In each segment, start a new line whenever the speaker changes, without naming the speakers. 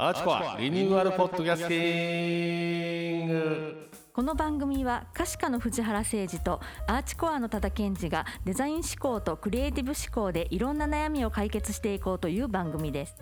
アーチコアリニューアルポッドキャスティング。
この番組は可視化の藤原誠二とアーチコアの多田健二がデザイン思考とクリエイティブ思考でいろんな悩みを解決していこうという番組です。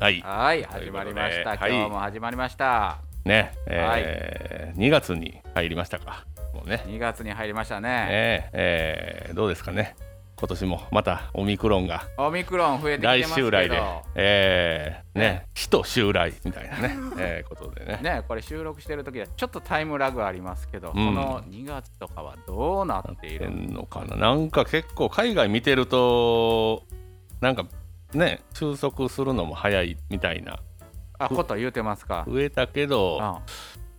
はい。
はい始まりました、
とい。
今日も始まりました、
ねえー2月に入りましたか。もうね。
2月に入りましたね。
ねえーどうですかね今年もまたオミクロンが
オミクロン増えてきて
来
ますけど。
襲来で、えーね
ね。
死と襲来みたいなね、えーことでね。
ねこれ収録してる時はちょっとタイムラグありますけど、
ん。
この2月とかはどうなってい
て
る
んのか。ななんか結構海外見てるとなんかね収束するのも早いみたいな。
あこと言うてますか。
増えたけど
あ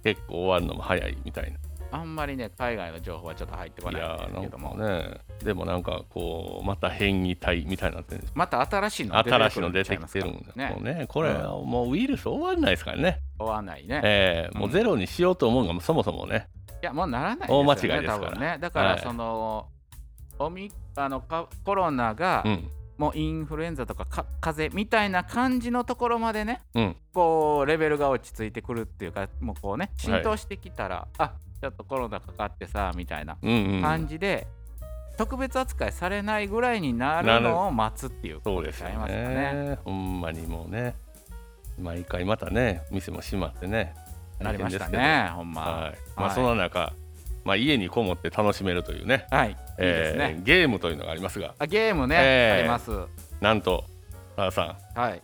結構終わるのも早いみたいな
あんまりね海外の情報はちょっと入ってこ
い
ないんですけども。
ねでもなんかこうまた変異体みたいになってるんです。
また新しいの
新しいの出てきてるんだ。
ね。
ねこれ、もうウイルス終わんないですからね、
終わんないね、
えーもうゼロにしようと思うのがそもそもね。
いやもうならないですよね
大間違いですから。
ね。だから
はい
その、オミあのかコロナが、
うん。
もうインフルエンザとかか風邪みたいな感じのところまでね、
うん。
こうレベルが落ち着いてくるっていうかもうこうね浸透してきたら、あちょっとコロナかかってさみたいな感じで、特別扱いされないぐらいになるのを待つっていうこ
そうですよ
とですかね。
ねほんまにもうね毎回またね店も閉まってね
なりましたねほんま。
はいまあ、
はい
その中、まあ、家にこもって楽しめるというね
はい、いいです
え
ね。
ーゲームというのがありますが
あゲームね、
えー
あります。
なんと田さん
はい。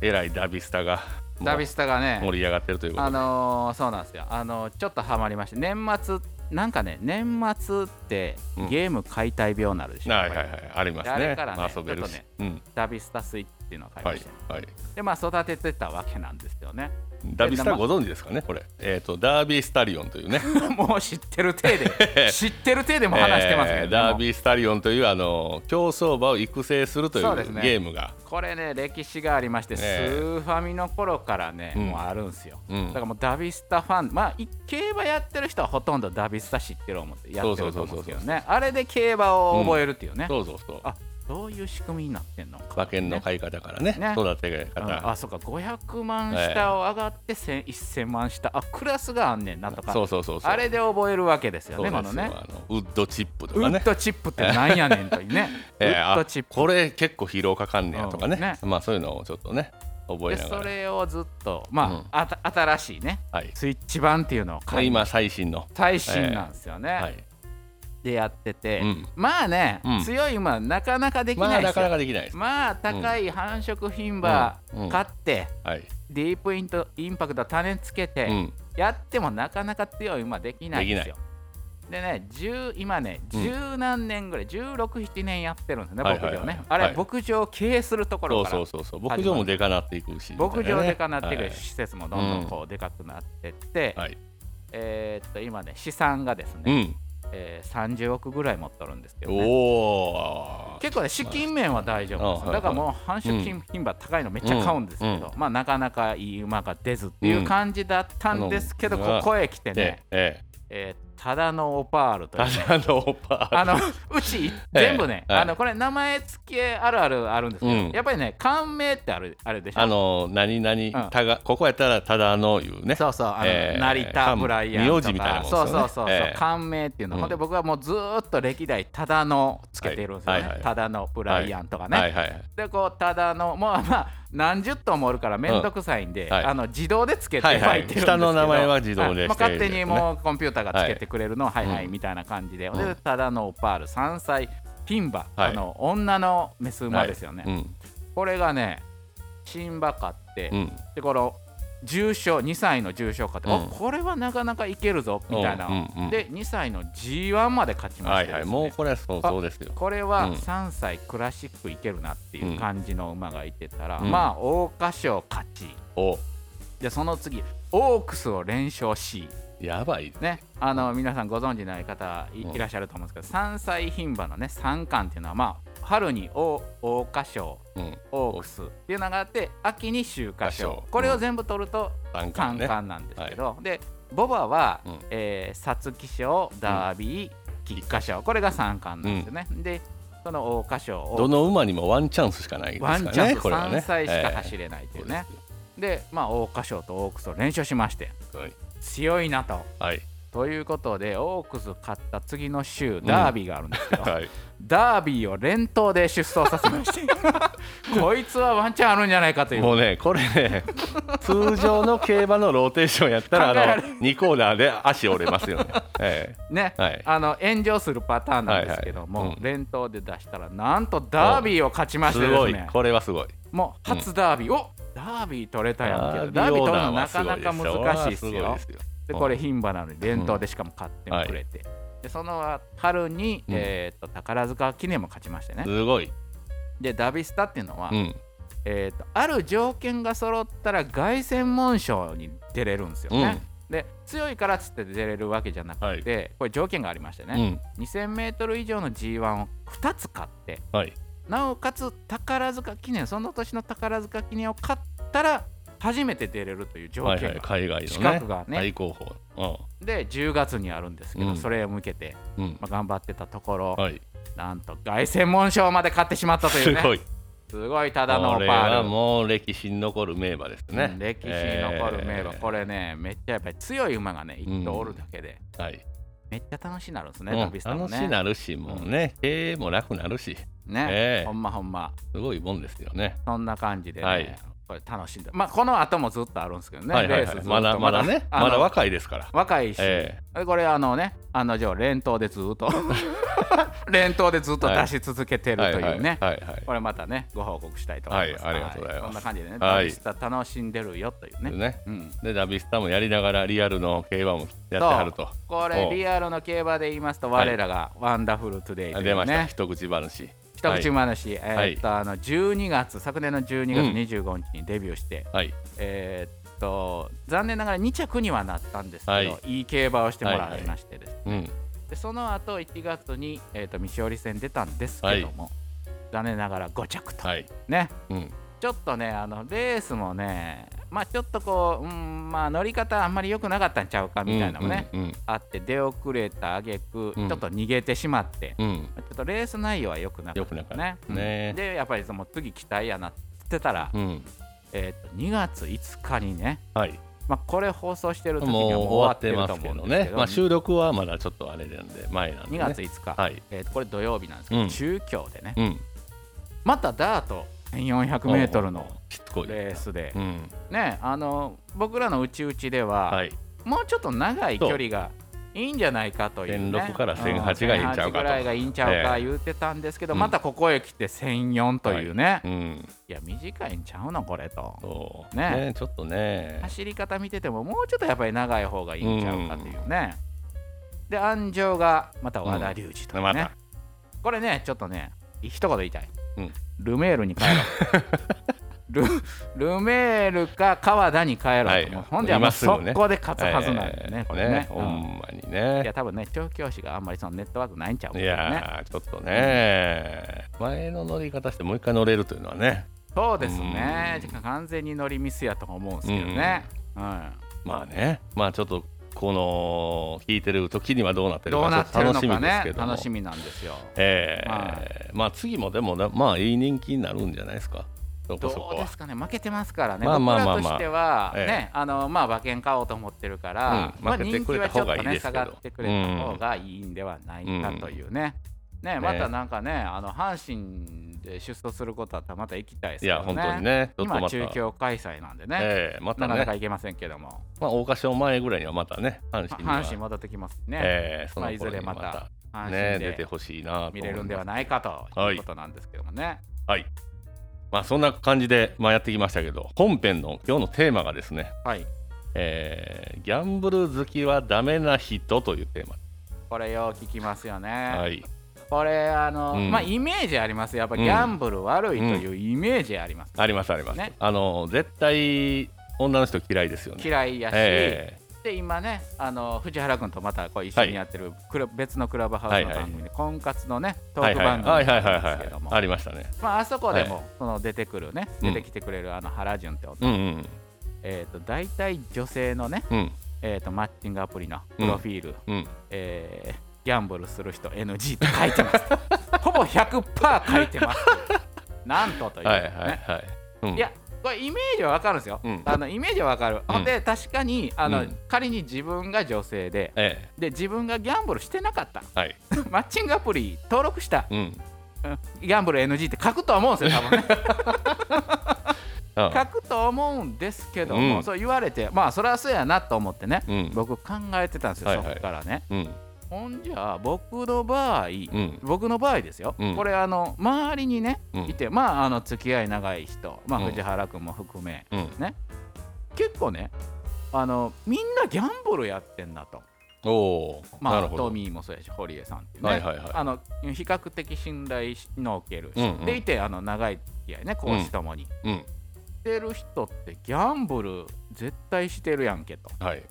えらいダビスタが
ダビスタがね、
盛り上がってるということ
あ
で、
のーそうなんですよ。あのーちょっとハマりまして、年末、なんかね、年末って
うん。
ゲーム解体病になるでしょ。
はいはいはい。ありますね。
あれからね
まあ、遊べるし、
ちょっ
うん。
ダビスタスイッチっていうのを買い
はい
まして、
はい
で、まあ、育ててたわけなんですよね。
ダビスタご存知ですかねこれ。えっ、とダービースタリオンというね。
もう知ってる体で、知ってる体でも話してますけど、
えーダービースタリオンというあの競走馬を育成するという
ね。
ゲームが。
これね、歴史がありまして、
ね
スーファミの頃からね、
うん。
もうあるんですよ。
うん。
だからもうダビスタファン、まあ、い競馬やってる人はほとんどダビスタ知ってる思ってやってると思うんですけどね、あれで競馬を覚えるっていうね、
そうそうそう。
あどういう仕組みになってんのか、
馬券の買い方からね。
ね。
育て
うん。
方、
あそうか。500万下を上がって1000 1000万下。あクラスがあんねんなとか。
そうそうそうそう。
あれで覚えるわけですよね
ですよ。
このね。
あのウッドチップと
ウ
かね。
ッドチップってなんやねんというね。ウ
えー
ッド
あ
チップ。
これ結構疲労かかんねやとかね,、
うん。ね。
まあそういうのをちょっとね覚え
で
ながら。
それをずっとまあ、
うん。
あた新しいね
はい。
スイッチ版っていうのを買い
今最新の、
最新なんですよね、
はい
でやってて、
うん。
まあね、
うん。
強い馬なかなかでき
まあなかなかできないです、
まあ高い繁殖牝馬
うん。うん。
買って、
はい、
ディープイントインパクト種つけて、
うん、
やってもなかなか強い馬できないんですよ。でね、10今ね、
うん。
十何年ぐらい、16、7年やってるんですね、
はいはいはい。
牧場ね。あれ、
はい。
牧場を経営するところから、
そうそうそう牧場もでかなっていくし。
牧場でかなってくる
はい。
施設もどんどんこうでかくなってって、
はい。
えーっと今ね、資産がですね、
うん
えー30億ぐらい持っとるんですけど、ね、結構ね、資金面は大丈夫です。
あはい
だからもう繁殖品牝馬高いのめっちゃ買うんですけど、
うん。
まあなかなかいい馬が出ずっていう感じだったんですけど、
うん。
ここへ来て
で
ね、
え
えーただのオパールという。
えただのオパール。
あのうち 全部ね、
はい。
あのこれ名前付けあるあるあるんですけど、
うん。
やっぱりね冠名ってあるあるでしょ？
あの何々たがここやったらただのいうね。
そうそうあの、
えー
成田ブライアンとか。
名字みたいなね。
そうそうそうそう、
えー
冠名っていうの、
うん。
ほんで僕はもうずーっと歴代ただのつけているんですよね、
はい。はいはい
ただのブライアンとかね、
はい。はい
でこうただのもうまあ何十頭もおるからめんどくさいんで、
うん。はい。
あの自動でつけて
はい
てるんですけど、
下の名前は自動で
はい。まあ、勝手にもうコンピューターがつけてくれるの、はい、はいみたいな感じで、
うん。
でただのオパール3歳ピンバ、
はい。
あの女のメス馬ですよね、
うん。
これがね新馬買って、
うん。
でこの重賞2歳の重賞買って、
うん。
おこれはなかなかいけるぞみたいな、
うんうんうん
で2歳の G1 まで勝ちま
はい
してですね、
はいもうこれはそうですよ。
これは
うん。
3歳クラシックいけるなっていう感じの馬がいてたら、
うん。
まあ桜花賞勝ち。
お。
でその次オークスを連勝し
やばい
ねあの皆さんご存知ない方い,、
うん。
らっしゃると思うんですけど3歳牝馬のね三冠っていうのはまあ春に桜桜花賞
うん。
オークスっていうのがあって秋に秋華賞。これを全部取ると三
三冠
なんですけど、でボバは、
うん。
えー皐月賞ダービー菊花賞。これが三冠なんですよね、でその桜花賞を
どの馬にもワンチャンスしかないですから
ワンチャンス3
ねこれはね。
歳しか
ええ。
走れないというね、でまあ桜花賞とオークスを連勝しまして。
はい
強いなと。
はい。
ということでオークス勝った次の週ダービーがあるんですけど、
はい。
ダービーを連投で出走させまして こいつはワンチャンあるんじゃないかという。
もうねこれね通常の競馬のローテーションやったらあの2コーナーで足折れますよね、え
ね、
はい。
あの炎上するパターンなんですけども、
はいはい。うん。
連投で出したらなんとダービーを勝ちましてですね。
これはすごい。
もう初ダービー、おダービー取れたやんけ。どダー
ビー
取るのなかなか難しいですよ。
ですよ。
でこれ牝馬なのに連投でしかも勝ってもくれて、でその春に、
うん。
えー、と宝塚記念も勝ちましてね。
すごい、
でダビスタっていうのは、
うん、
えー、とある条件が揃ったら凱旋門賞に出れるんですよね、で強いからっつって出れるわけじゃなくて、これ条件がありまして
う
ね、
ん
2000m 以上の G1 を2つ勝って
はい。
なおかつ宝塚記念その年の宝塚記念を勝ったら初めて出れるという条
はいはい
件が、
海外
資
のね
格がね。
最高峰
で10月にあるんですけど、
うん。
それを向けて、
うん、うん。
まあ、頑張ってたところ、
はい
なんと凱旋門賞まで勝ってしまったというね。
すごい。
すごいただのパール
はもう歴史に残る名馬ですね、
うん歴史に残る名馬、
えー。
これねめっちゃやっぱり強い馬がね一頭おるだけで、
はい。
めっちゃ楽しいなるんですね、
うん
ダビスタもね。
楽しなるしもうね、経営も楽なるし。
ね、
ええ。
ほんまほんま。す
ごいもんですよね。
そんな感じでね、
はい
これ楽しんでまあこの後もずっとあるんですけどね、
はいはい
レース
まだまだ。ね。まだ若いですから。
若いし、
え
でこれあのねあのじゃあ連投でずっと。連投でずっと出し続けてるというね、
はい。はいはいはい
これまたねご報告したいと思います。
はい。ありがとうございます。
そんな感じでね、
はい。
ダビスタ楽しんでるよというね。
ね。
うん、
でダビスタもやりながらリアルの競馬もやってはると。
これリアルの競馬で言いますと我らがワンダフルトゥデイという
出ました。
ね
一口話
一口話、えーっとあの12月昨年の12月25日にデビューして、
はい。
えーっと残念ながら2着にはなったんですけど、
はい。
い、い競馬をしてもらいましてですね、
うん。
でその後1月に、えーっと未勝利戦出たんですけども、残念ながら5着と、
はい。
ね。
うん。
ちょっとねあのレースもねまあちょっとこう、うん、まあ乗り方あんまり良くなかったんちゃうかみたいなのもね、
うんうん
あって出遅れた挙句、
うん。
ちょっと逃げてしまって、
うん。うん
ちょっとレース内容は良くなかった
良くなかった
ね。
ね
うん。でやっぱりその次期待やなってたら、
うん。
えー、と2月5日にね、
はい。
まあ、これ放送してる時にはもう
終わって
ると思うんですけど
ね。まあ収録はまだちょっとあれなんで前なんで、ね、
2月5日、
はい。
えーとこれ土曜日なんですけど、
うん。
中京でね。
うん。
またダート 1400m のレースで、
うん。
ねあの僕らのうちうちでは、
はい。
もうちょっと長い距離がいいんじゃないかという、ね、
16から1008がいいんちゃうかと。
1008ぐらいがいいんちゃうか言うてたんですけど、
うん。
またここへ来て1004というね、い、
うん。
や短いんちゃうのこれと。ね。
ねちょっとね。
走り方見ててももうちょっとやっぱり長い方がいいんちゃうかというね、で安城がまた和田龍二というね、
また。
これねちょっとね一言言いたい、
うん
ルメールに帰ろ。う ルルメールか川田に帰ろうと、
はい。
ほんではもう速攻で勝つはずなんでね、
えー
これね。
ほ
うん
んまに
い
ね
や多分ね調教師があんまりそのネットワークないんちゃうか
い
ね
やーちょっとね。前の乗り方してもう一回乗れるというのはね。
そうですね。
うん。
完全に乗りミスやと思うんですけどね、うん。
まあね。まあちょっとこの聞いてる時にはどうなってるか楽しみですけども。
楽しみなんですよ。
えー
は
まあ次もでもなまあいい人気になるんじゃないですか。
どうですかね。負けてますからね、
まあまあまあまあ。
僕らとしては、
ええ。
ねあのまあ馬券買おうと思ってるから、
うん。
まあ、人気はちょっとね下がってくれた方がいいんではないかというね、ねまたなんかねあの阪神で出走することだったらまた行きたいですけどね。
いや本当にね。
今中京開催なんでね、
ええまた
なかなか
ね
行けませんけども、
まあ桜花賞前ぐらいにはまたね阪神
阪神戻ってきますね、
ええそ
まあいずれまた阪神
ね出て
で
ほしいな
見れるんではないかと
はい
いうことなんですけどもね、
はい。まあそんな感じで、まあ、やってきましたけど本編の今日のテーマがですね、
はい、
えーギャンブル好きはダメな人というテーマ。
これよう聞きますよね、
はい
これあの、
うん。
まあイメージあります。やっぱギャンブル悪いというイメージあります、
ありますあります、
ね。
あの絶対女の人嫌いですよね。
嫌いやし、
え
で今ねあの藤原君とまたこう一緒にやってるクラブ、別のクラブハウスの番組で、婚活のねトーク番組ですけども。
ありましたね。
まああそこでも、
はい。
その出てくるね
うん。
出てきてくれるあの原潤って男、
うんうん
えっ、と大体女性のね
うん。
えー、とマッチングアプリのプロフィール、
うん。
えーギャンブルする人 NG って書いてます。ほぼ100%書いてますなんとという、ね
はいはいはい、うん、
いやここれイメージはわかるんですよ、
うん。
あのイメージはわかる、
うん。
ほんで確かにあの、
うん。
仮に自分が女性で
え
で自分がギャンブルしてなかった。
えはい。
マッチングアプリ登録した。ギャンブル NG って書くとは思うんですよ多分ね。
あ
書くと思うんですけども、
うん。
そう言われてまあそれはそうやなと思ってね、
うん。
僕考えてたんですよ、
はいはい。
そっからね。
うん
ほんじゃあ僕の場合、
うん。
僕の場合ですよ、
うん。
これあの周りにね
うん。
いて、まああの付き合い長い人、まあ、
うん。
藤原君も含め、
うん。
結構ねあのみんなギャンブルやってんなと。
おお
まあトミーもそうやし堀江さんっていうね、
はいはいはい。
あの比較的信頼のおける人、
うんうん。
でいてあの長い付き合いね講師ともに、
うん。
してる人ってギャンブル絶対してるやんけと。
はい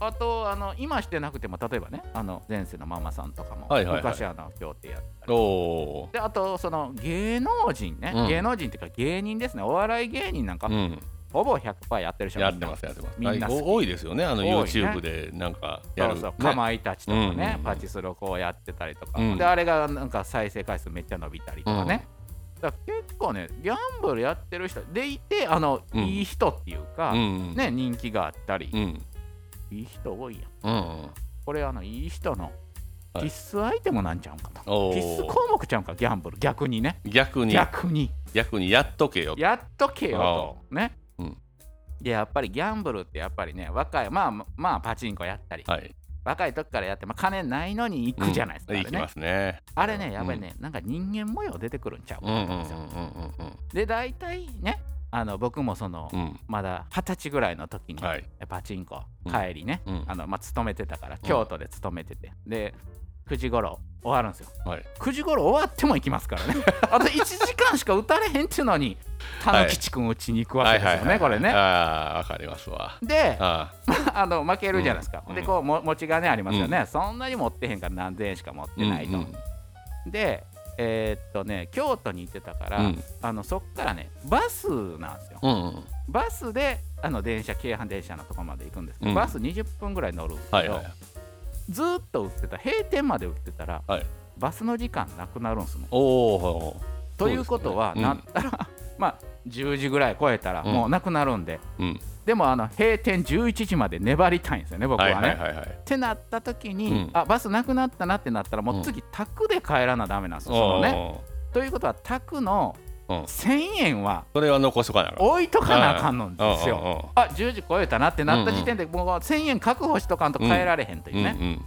あとあの今してなくても例えばねあの前世のママさんとかも、
はいはいはい。
昔あの協定やったりであとその芸能人ね、
うん。
芸能人っていうか芸人ですね。お笑い芸人なんか、
うん。
ほぼ100%やってる人
やってますやってます。
みんな
多いですよね。あの YouTube でなんかやる
そうそう、
ね
かまいたちとかね、
うん
パチスロこうやってたりとか、
うん。
であれがなんか再生回数めっちゃ伸びたりとかね、だ結構ねギャンブルやってる人でいてあの、
うん。
いい人っていうか、
うん。
ね人気があったり、
うん
いい人多いやん。
うん
これあのいい人の
はい。
必須アイテムなんちゃうんかと、
お
必須
お
項目ちゃうんかギャンブル。逆にね。
逆に。
逆に。
逆にやっとけよ。
やっとけよと。ね、
うん。
でやっぱりギャンブルってやっぱりね若いまあまあパチンコやったり、
はい。
若い時からやって、まあ、金ないのに行くじゃないですか、あれね。
行きますね。
あれねやっぱりね、なんか人間模様出てくるんちゃうかと思うんですよ、で大体ねあの僕もその、
うん。うん
まだ二十歳ぐらいの時に、
はい。
パチンコ
うん。
帰りね、
うん。
あのまあ、勤めてたから京都で勤めてて、で9時頃終わるんですよ。
はい。
9時頃終わっても行きますからね。あと1時間しか打たれへんっていうのにたぬきちくん打ちに行くわけですよね、これね。
ああわかりますわ。
で
あ
あの負けるじゃないですか、
うん。
でこうも持ち金ありますよね、そんなに持ってへんから何千円しか持ってないと、
うん。
でえーっとね京都に行ってたから、
うん。
あのそっからねバスなんですよ。
うんうん。
バスであの電車京阪電車のとこまで行くんですけど、
うん。
バス20分ぐらい乗るんですけど、
はいはい
ずーっと売ってた閉店まで売ってたら、
はい。
バスの時間なくなるんですね。
おお
ということは、
ね。
なったら まあ10時ぐらい超えたら
うん。
もうなくなるんで、
うん。
でもあの閉店11時まで粘りたいんですよね僕はね。ってなった時に、
うん。
あバスなくなったなってなったらもう次宅で帰らなダメなんですよ、そのね。ということは宅の
うん。
1000円は
それは残しとかな
置いとかなあかんのですよ。あ10時超えたなってなった時点でもう1000円確保しとかんと変えられへんというね、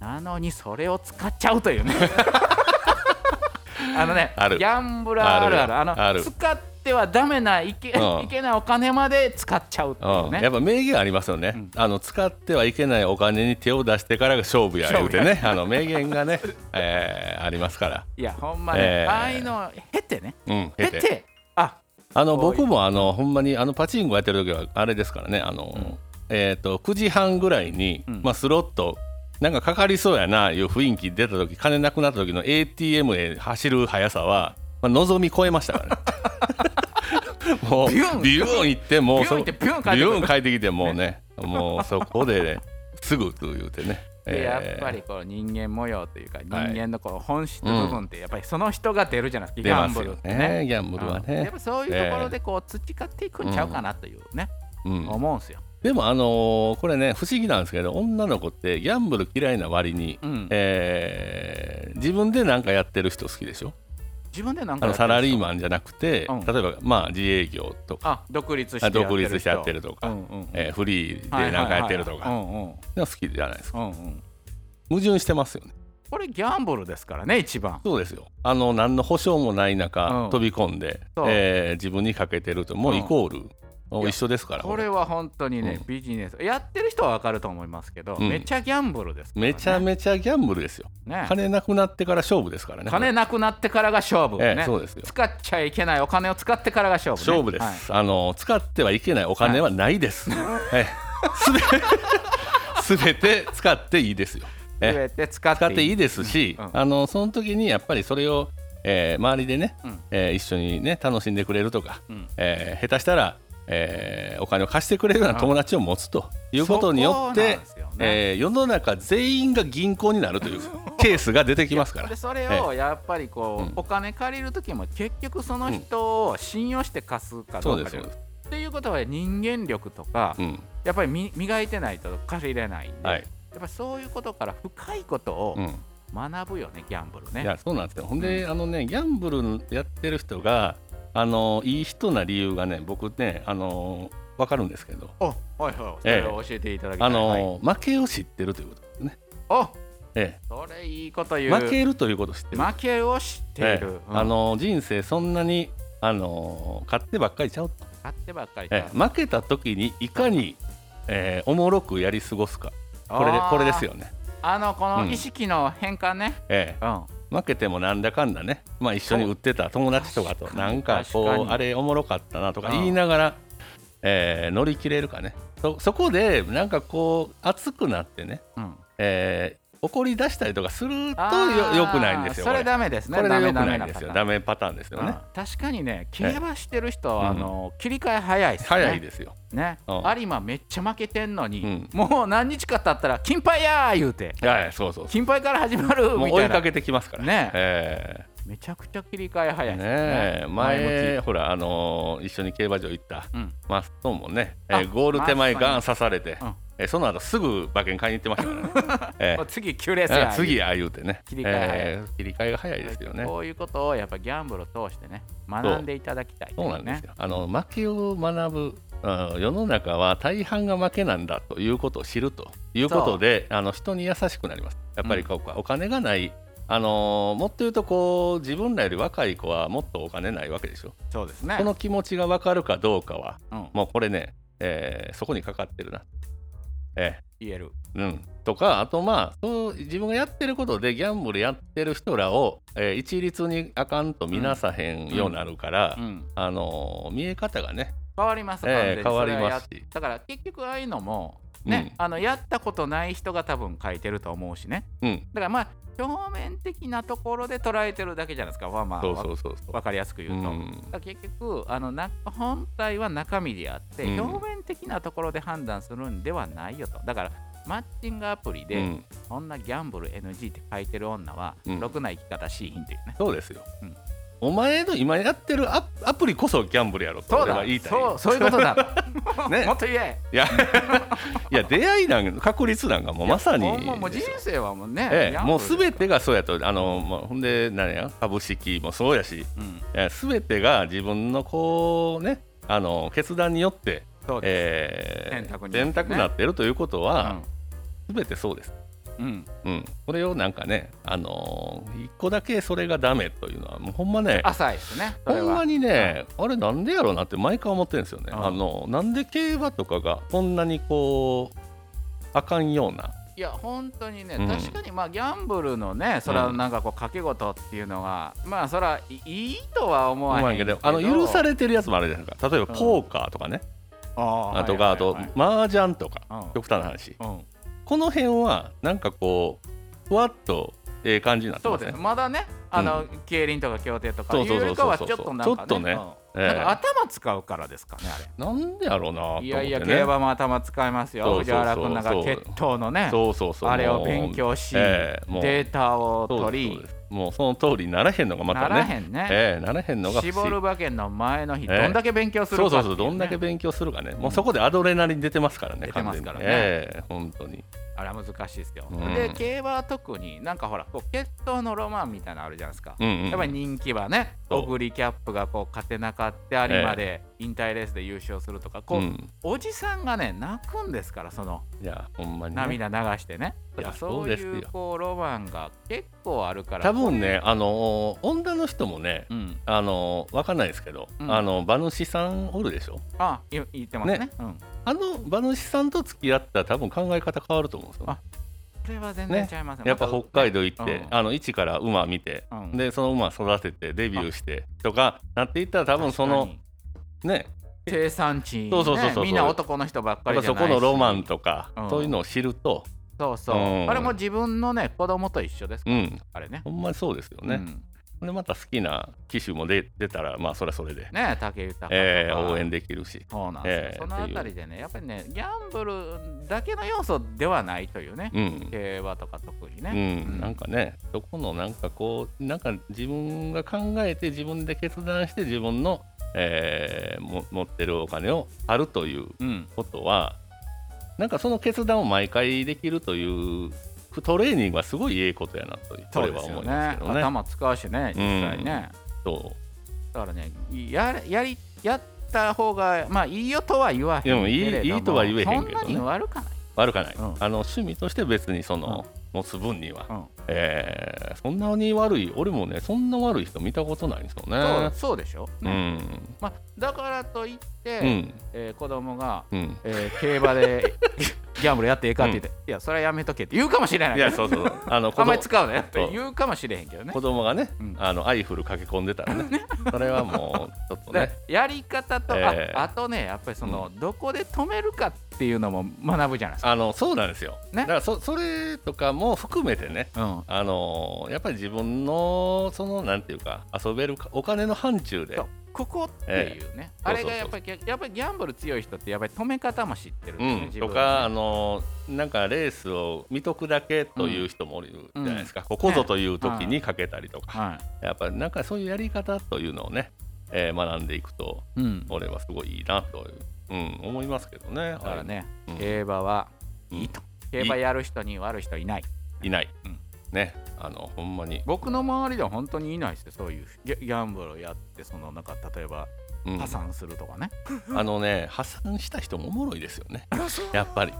なのにそれを使っちゃうというね。あのねギャンブラーあるある。あの
ある。
使ってはダメないけ,、
うん。
いけないお金まで使っちゃうっていうね。
うん。やっぱ名言ありますよね、
うん。
あの使ってはいけないお金に手を出してからが勝負や言うてねあの名言がね、えーありますから、
いやほんまね、
えー。
ああいうのを経てね。
うん、
経て。あ
あの僕もあのほんまにあのパチンコやってる時はあれですからねあの、
ん。
えー、と9時半ぐらいに、
うん。
まあ、スロットなんかかかりそうやないう雰囲気出た時金なくなった時の ATM へ走る速さは、まあ、望み超えましたからね。もう
ビューン。
ビューン行ってもうそ
ビューン行ってビューン帰ってくる。
ビューン帰ってきてもうねもうそこで、ね、すぐと言うてね、
でや
えー。
っぱりこう人間模様というか人
はい
間のこう本質部分ってやっぱりその人が出るじゃないですか、ギ
出
ャンブルってね。
ねギャンブルは
うん。やっ
ね
ぱ、そういうところでこう培っていくんちゃうかなというね、
うん、
思うんですよ。
でもあのーこれね不思議なんですけど女の子ってギャンブル嫌いな割に、
うん。
えー自分で何かやってる人好きでしょ？
自分でなんか
サラリー
ン
マンじゃなくて、
うん。
例えばまあ自営業とか、
あ独立して
あ独立してやって
る
るとか、
人うんうん。
えーフリーで何かやってるとか、
はいはいはい
好きじゃないですか。
うんうん。
矛盾してますよね。
これギャンブルですからね一番。
そうですよ。あの何の保証もない中、
うん。
飛び込んで、えー自分にかけてるともうイコール、一緒ですから
これ。は本当にね、
うん。
ビジネスやってる人は分かると思いますけど、
うん
めちゃギャンブルですね、
めちゃめちゃギャンブルですよ、
ね。
金なくなってから勝負ですからね
金なくなってからが勝負、
ええ
ね
そうですよ。
使っちゃいけないお金を使ってからが勝負、ね、
勝負です、あの使ってはいけないお金はないです、ええ。すべすべて使っていいですよ、
はい、
え。え
全て使っていい。
使っていいですし、
うん。
あのその時にやっぱりそれを、えー周りでね、
うん。
えー一緒にね楽しんでくれるとか、
うん。
えー下手したら、えーお金を貸してくれるような友達を持つということによって、
ね。
えー世の中全員が銀行になるというケースが出てきますから。
でそれをやっぱりこう、
うん。
お金借りる時も結局その人を信用して貸すかどうかで
そうですそうです、
っていうことは人間力とか、
うん。
やっぱりみ磨いてないと借りれないんで、
はい。
やっぱりそういうことから深いことを
うん、
学ぶよね、ギャンブルね。
いやそうなんですよ。ほんで、あのねギャンブルやってる人があのいい人な理由がね僕ねあの分かるんですけど。
おはいはい、そ
え。え
れを教えていただきたい。
あの、
はい。
負けを知ってるということですね、
お
え
それいいこと言
え、
う。
負けるということを知ってる。
負けを知ってい
え
る。
えあの人生そんなにあの勝ってばっかりちゃうと、
買ってばっかり
ええ。負けた時にいかに、ええおもろくやり過ごすか。これでこれです。よね、
あーあのこ
うん。
の意識の変化ね。
ええ。
うん。
負けてもなんだかんだね、まあ、一緒に売ってた友達とかとなんかこうあれおもろかったなとか
うん。
言いながら、えー乗り切れるかね。そそこでなんかこう熱くなってね、
うん。
えー怒り出したりとかするとよよくないんですよ
それダメですね。
これでよく
ダメ
ないんですよ。ダメパターンですよね。
うん確かにね、競馬してる人は、
ええ。
あの切り替え早いですね。
早いですよ。
ね、
うん。
有馬めっちゃ負けてんのに、
うん。
もう何日か経ったら金杯やー言うて。
はいそうそうそ
金杯から始まる
うもう
みたいな。
追いかけてきますから。
ね。
え
めちゃくちゃ切り替え早いです
ーねえ前
前
ほらあのー一緒に競馬場行ったマストンもね、え
あ
ーゴール手前ガン刺されて、
うん
えーその後すぐ馬券買いに行ってましたからね、えー。
次9レースや
あ次や言うてね。
切り替え
えー切り替えが早いですよね。
こういうことをやっぱギャンブルを通してね学んでいただきたい、
そうなんですよ。あの負けを学ぶあ世の中は大半が負けなんだということを知るということであの人に優しくなります。やっぱりこう、お金がないあのーもっと言うとこう自分らより若い子はもっとお金ないわけでしょ。
そうですね。
この気持ちが分かるかどうかは
うん、
もうこれね、えーそこにかかってるなえ
言える。
えうん、とかあとまあそう自分がやってることでギャンブルやってる人らを、えー一律にあかんと見なさへんようになるから、
うん。
あのー見え方がね、
変わります、
ええ
完全に。
変わりますし。
だから結局ああいうのもね、あのやったことない人が多分書いてると思うしね。
うん、
だからまあ表面的なところで捉えてるだけじゃないですかまあまあ
そうそうそうそう。
わかりやすく言うと、
うん。
結局あのな本体は中身であって、
うん。
表面的なところで判断するんではないよと。だからマッチングアプリで、
うん、
そんなギャンブル NG って書いてる女は、
うん。
ろくな生き方しいひんというね。
そうですよ、
うん
お前の今やってるアアプリこそギャンブルやろと俺は言いたい。
そうそういうことだ。
ね。
もっと言え。
いや いや出会いなんか確率なんかもうまさに。
もう人生はもうね、
ええ、もうすべてがそうやとあの、まあ、ほんで何や？株式もそうやし。
うん。
すべてが自分のこうねあの決断によって、えー
選択に
なってるということは、すべてそうです。
うん。うん、
うん、それをなんかね、あのー一個だけそれがダメというのはもうほんまね
浅いですね
ほんまにね、あれなんでやろうなって毎回思ってるんですよね。
うん。
あのなんで競馬とかがこんなにこうあかんような。い
や本当にね、
うん。
確かにまあギャンブルのねそれはなんかこう掛け事っていうのが、まあそれはいいいとは思わへん
思わんけどあの許されてるやつもあるじゃないですか。例えばポーカーとかね、
あ
あとかあと麻雀とか。
うん。
極端な話。
うん、
この辺はなんかこうふわっとええ感じになって
そう
ますね。
ですまだねあの、競輪とか競艇とか
そう
よりかはちょっとなんかね
ちょっとね。
うん。
ええ。
なんか頭使うからですかねあれ。
なんでやろうなね、
いやいや競馬も頭使いますよ。藤原君なんか血統のね
そうそうそう。
あれを勉強し、
ええ。もう。
データを取り
もうその通りにならへんのがまたね。
ならへんね、
ええならへんのが
絞る馬券の前の日、
ええ。
どんだけ勉強するか
そうそうそうどんだけ勉強するかね、もうそこでアドレナリン出てますからね
出てますからね。
ええ本当に
あれは難しいですよ、
うん。
で競馬は特になんかほらこう血統のロマンみたいなのあるじゃないですか、
うんうん
やっぱり人気馬ねオグリキャップがこう勝てなかって有馬で引退レースで優勝するとかこう、
うん
おじさんがね泣くんですからその
いやほんまに、ね、
涙流してね。そうい
そう
こうロマンが結構あるから
多分ねあの女の人もね
うん。
あのわかんないですけど、
うん。
あの馬主さんおるでしょ？
あ言言ってますね。
ね。
うん、
あの馬主さんと付き合ったら多分考え方変わると思うんですよ
あそれは全然違いますね。
やっぱ北海道行って、
うん。
あの一から馬見て、
うん。
でその馬育ててデビューしてとかなっていったら多分そのね
に。生産地、ね、
そうそうそうそう。
みんな男の人ばっかりじゃないし。
このロマンとか、
うん。
そういうのを知ると。
そうそう、
うん。
あれも自分のね子供と一緒ですから、
うん。
あれね。
ほんまにそうですよね、でまた好きな機種も出出たらまあそれはそれで、
ね武豊
えー、応援できるし。
そうなんですよ、えー、そのあたりでねやっぱりねギャンブルだけの要素ではないというね、うん、競馬とか特にね、
うん、なんかねそこのなんかこうなんか自分が考えて自分で決断して自分の、えー、も持ってるお金を張るということは、うん、なんかその決断を毎回できるというトレーニングはすごいいいことやなとそれは思いますけどね、ね、
頭使うしね実際ね、
うん、そう。
だからねややりやった方がまあいいよとは言わへんけれどもい
いいいとは言えへんけど、ね、
そんなに悪かない
悪かない、うん、あの趣味として別にその、持つ分には、うん、えー、そんなに悪い俺もねそんな悪い人見たことないんですよね。
そうでしょ、ね、うん。まあ、だからといって、うん、えー、子供が、うん、えー、競馬で ギャンブルやってええかって言って、うん、いやそれはやめとけって言うかもしれない。
いやそうそう
あの あんまり使うねって言うかもしれへんけどね。
子供がね、うん、あのアイフル駆け込んでたらね。それはもうちょっとね。
やり方と、えー、ああとねやっぱりその、うん、どこで止めるかっていうのも学ぶじゃないですか。
あのそうなんですよ、ね、だからそそれとかも含めてね、うん、あのやっぱり自分のそのなんていうか遊べるお金の範疇で。
ここっていうね、えー、あれがやっぱりやっぱりギャンブル強い人ってやっぱり止め方も知ってる、
ね、うん、とかあのなんかレースを見とくだけという人もいるじゃないですか、うん、ここぞという時にかけたりとか、はい、やっぱりなんかそういうやり方というのをね、えー、学んでいくと、うん、俺はすごいいいなという、うん、思いますけどね。
だからね、はい、競馬はいいと、競馬やる人に悪い人いない。
いない、うんね。あのほんまに。
僕の周りでは本当にいないですよそういう。ギャンブルをやってそのなんか例えば破産するとかね、
うん、あのね破産した人もおもろいですよね。やっぱり。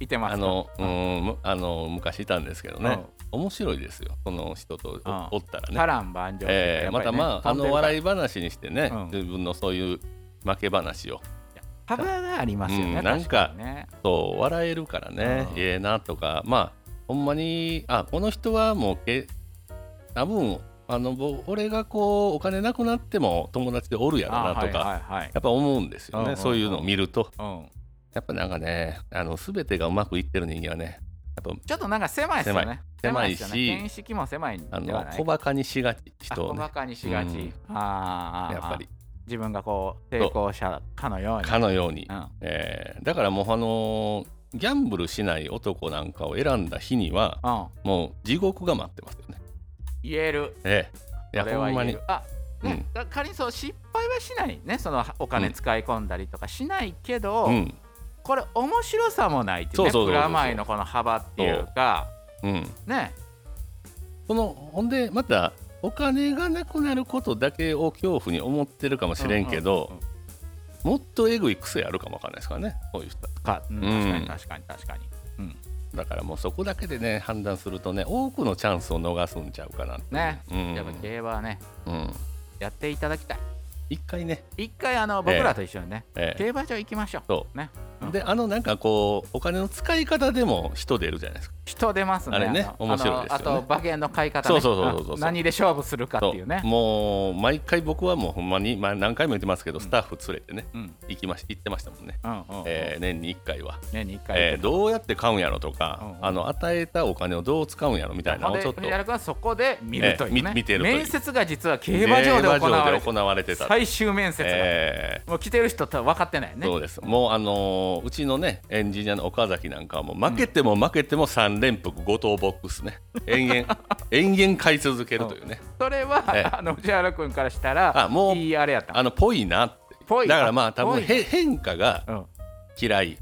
いてます
あの、うん、あの昔いたんですけどね、うん、面白いですよ。その人とおったらね。
波乱万丈、
えー、またまああの笑い話にしてね、自分のそういう負け話を
幅がありますよね、
うん、なんか、ね、そう笑えるからね、ええなとかまあほんまにあこの人はもうけ多分あの俺がこうお金なくなっても友達でおるやろなとか、はいはい、やっぱ思うんですよね、うんうんうん、そういうのを見ると、うん、やっぱなんかねあの全てがうまくいってる人間はね
やっぱちょっとなんか狭いですよね。
狭い。し
見識も狭い
あの小バカにしがち
人を、ね、小バカにしがち、うん、あ
あやっぱり
自分がこう成功者かのように。
かのように、うん、えー、だからもうあのーギャンブルしない男なんかを選んだ日には、うん、もう地獄が待ってますよね。
言える。
ええ。いやほんまに。
あね、うん、仮にそう失敗はしないね。そのお金使い込んだりとかしないけど、うん、これ面白さもないっていうねプラマイのこの幅っていうか。う、うん、ね。
このほんでまたお金がなくなることだけを恐怖に思ってるかもしれんけど、うんうんうんもっとえぐい癖あるかもわかんないですからねこういう人
か、うん、確かに確かに確かに、
うん、だからもうそこだけでね判断するとね多くのチャンスを逃すんちゃうかな
ね、うん、やっぱ競馬はね、うん、やっていただきたい。
一回ね。
一回あの僕らと一緒にね、えー、競馬場行きましょう。
そう。ねであのなんかこうお金の使い方でも人出るじゃないですか。
人出ますね。
あれね面白いですよ、ね、
あと馬券の買い方、ね、
そうそうそうそう
何で勝負するかっていうね。
もう毎回僕はもうほんまに、まあ、何回も言ってますけど、スタッフ連れてね、うん、行きまし行ってましたもんね、うんうんうん、えー、年に1回は。
年に1回、
えー、どうやって買うんやろとか、うんうん、あの与えたお金をどう使うんやろみたいなのをちょっと
藤原君はそこで見るという、ね。
えー、見てる
面接が実は競馬場で行われて
た。
最終面接が、えー、もう来てる人と分かってないね。
そうです。もうあのー、うちのねエンジニアの岡崎なんかはもう負けても負けても3連複5等ボックスね。延々 延々買い続けるというね、
それは、あの藤原君からしたらあもういいあれやった
あのぽいなって。だからまあ多分へ変化が嫌い、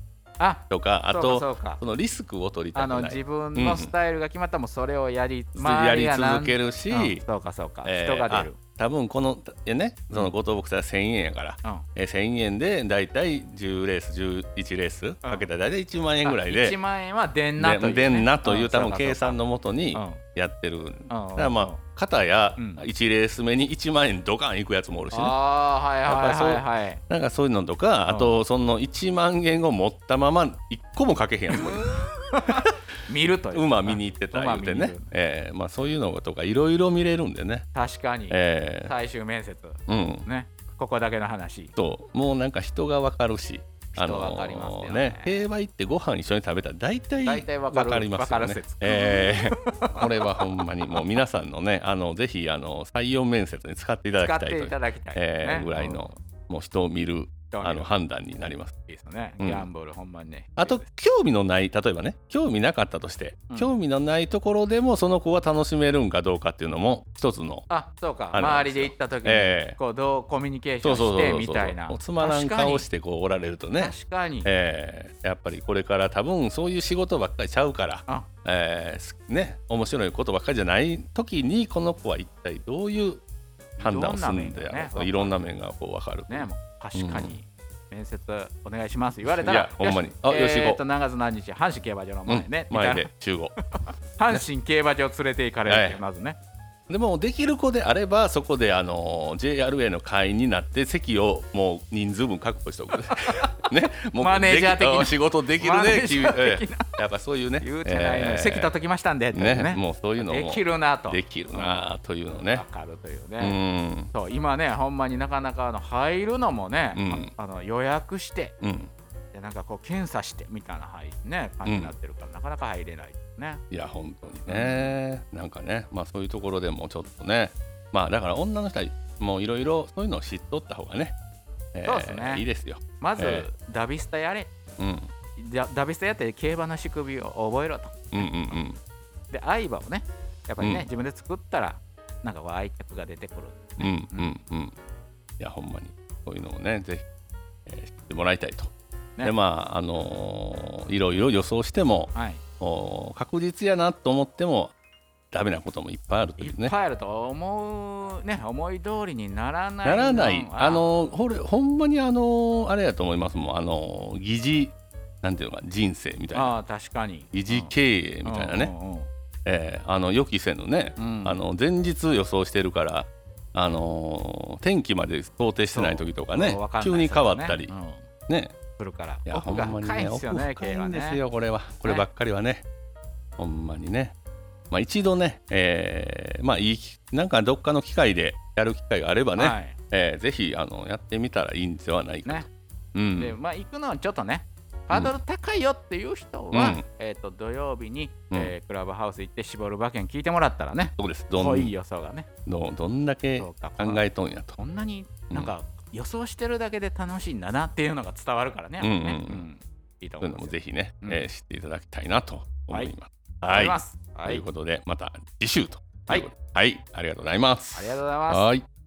とかあとそのリスクを取りたくない。あの
自分のスタイルが決まったらもそれをやり,、
やり続けるし、う
ん、そうかそうか、えー、人が出る
多分このねその後藤ボクサー1000円やから、うん、え1000円で大体10レース11レースかけたら大体1万円ぐらいで、
1万円は出んなという、ね、
出んなという、多分計算のもとにやってる、だからまあ片や1レース目に1万円ドカンいくやつもおるしね、
あはいはいはいはい。
なんかそういうのとかあとその1万円を持ったまま1個もかけへんやつもいる
見るという
馬見に行ってた言うてね、えーまあ、そういうのとかいろいろ見れるんでね。
確かに、えー、最終面接、うん。ね、ここだけの話。
ともうなんか人が分かるし。
あのー、
ね。競馬行ってご飯一緒に食べたら大体わかりますよね。えー、これはほんまにもう皆さんのねあのぜひあの採用面接に使っていただきたいという、えー、ぐらいのもう人を見るあの判断になります。
いいですね。ギャンブル、ほんまにね。
あと、興味のない、例えばね、興味なかったとして、うん、興味のないところでも、その子が楽しめるんかどうかっていうのも、一つの。
あ、そうか。周りで行った時に、えー、こう、どうコミュニケーションしてみたいな。
つまらん顔してこうおられるとね。
確かに。
えー、やっぱりこれから多分、そういう仕事ばっかりちゃうから。えー、ね、面白いことばっかりじゃない時に、この子は一体どういう判断をするんだよ、ね、いろんな面がこう分かる。
ね、確かに。面接お願いします。言われたら
ほんまに。あ
よしえー、と長津何日阪神競馬場の前ね、
うん、前で集合
阪神競馬場連れて行かれる、はい、まずね
でもできる子であればそこであの JRA の会員になって席をもう人数分確保しておく。ね。
もうマネージャー的な。
仕事できるね君、えー、やっぱそういうね。
言うてないの、えー、席取っときましたんで
ね。ね。もうそういうの
も。できるなと。
できるなというのね。
分かるというね。うん。そう今ねほんまになかなかあの入るのもね、うん、あの予約して、うん、でなんかこう検査してみたいな入ね感じになってるから、うん、なかなか入れないね。
いや本当にね、なんかねまあそういうところでもちょっとね。まあだから女の人はもういろいろそういうのを知っとった方がね、
えー、そうですね。
いいですよ。
まず、えー、ダビスタやれ、うん、ダビスタやって競馬の仕組みを覚えろと、うんうんうん、で相場をねやっぱりね、うん、自分で作ったらなんか愛着が出てくる、
ね、うんうんうん。いやほんまに。こういうのをねぜひ、えー、知ってもらいたいと、ね、でまああのー、いろいろ予想しても、はい確実やなと思ってもダメなこともいっぱいあるというね。
いっぱいあると思うね。思い通りにならない
ならない。あのほれほんまにあのあれやと思いますもん。あの疑似なんていうのか人生みたいな。
あ確かに。
疑似経営みたいなね、うんうん、えー、あの予期せぬね、うん、あの前日予想してるからあの天気まで想定してない時とかね急に変わったり、ね
来るから。
いやほんまにね奥深いんですよこれは。こればっかりはね。ほんまにね。まあ一度ねえー、まあいいなんかどっかの機会でやる機会があればね、はい、えー、ぜひあのやってみたらいいんではないかと、ね。
うん、でまあ行くのはちょっとねハードル高いよっていう人は、うん、えーと、土曜日に、うん、えー、クラブハウス行って絞る馬券聞いてもらったらね
そうです。
どんいい予想がね。
どどんだけ考えとんやと。
こんなになんか予想してるだけで楽しいんだなっていうのが伝わるからね。うんうんうん、
いいと思います。ぜひね、うん、えー、知っていただきたいなと思います。
はい。
はい、ということで、また次週と。はい。はい、ありがとうございます。
ありがとうございます。はい。